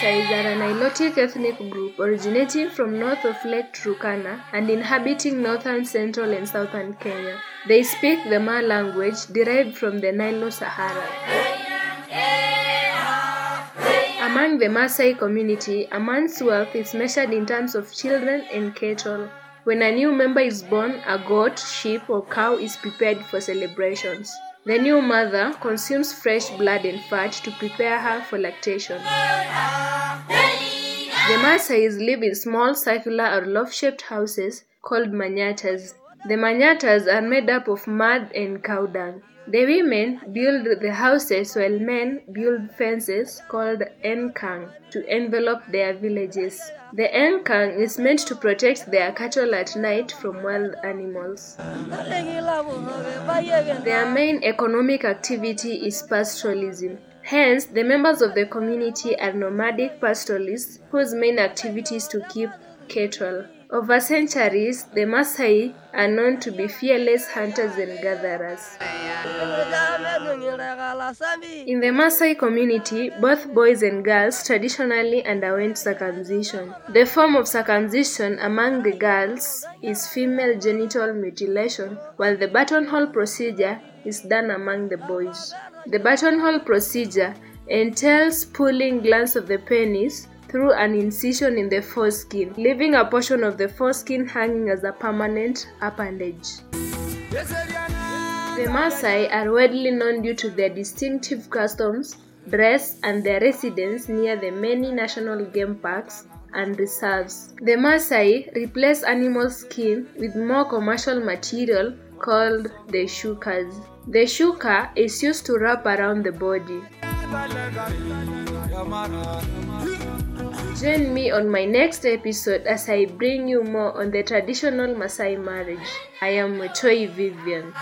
Maasais are a Nilotic ethnic group originating from north of Lake Turkana and inhabiting northern, central, and southern Kenya. They speak the Maa language derived from the Nilo-Sahara. Among the Maasai community, a man's wealth is measured in terms of children and cattle. When a new member is born, a goat, sheep, or cow is prepared for celebrations. The new mother consumes fresh blood and fat to prepare her for lactation. The Maasais live in small circular or loaf-shaped houses called manyatas. The manyatas are made up of mud and cow dung. The women build the houses while men build fences called enkang to envelop their villages. The enkang is meant to protect their cattle at night from wild animals. Their main economic activity is pastoralism. Hence, the members of the community are nomadic pastoralists whose main activity is to keep cattle. Over centuries, the Maasai are known to be fearless hunters and gatherers. In the Maasai community, both boys and girls traditionally underwent circumcision. The form of circumcision among the girls is female genital mutilation, while the buttonhole procedure is done among the boys. The buttonhole procedure entails pulling glands of the penis through an incision in the foreskin, leaving a portion of the foreskin hanging as a permanent appendage. The Maasai are widely known due to their distinctive customs, dress, and their residence near the many national game parks and reserves. The Maasai replace animal skin with more commercial material called the shukas. The shuka is used to wrap around the body. Join me on my next episode as I bring you more on the traditional Maasai marriage. I am Mutoi Vivian.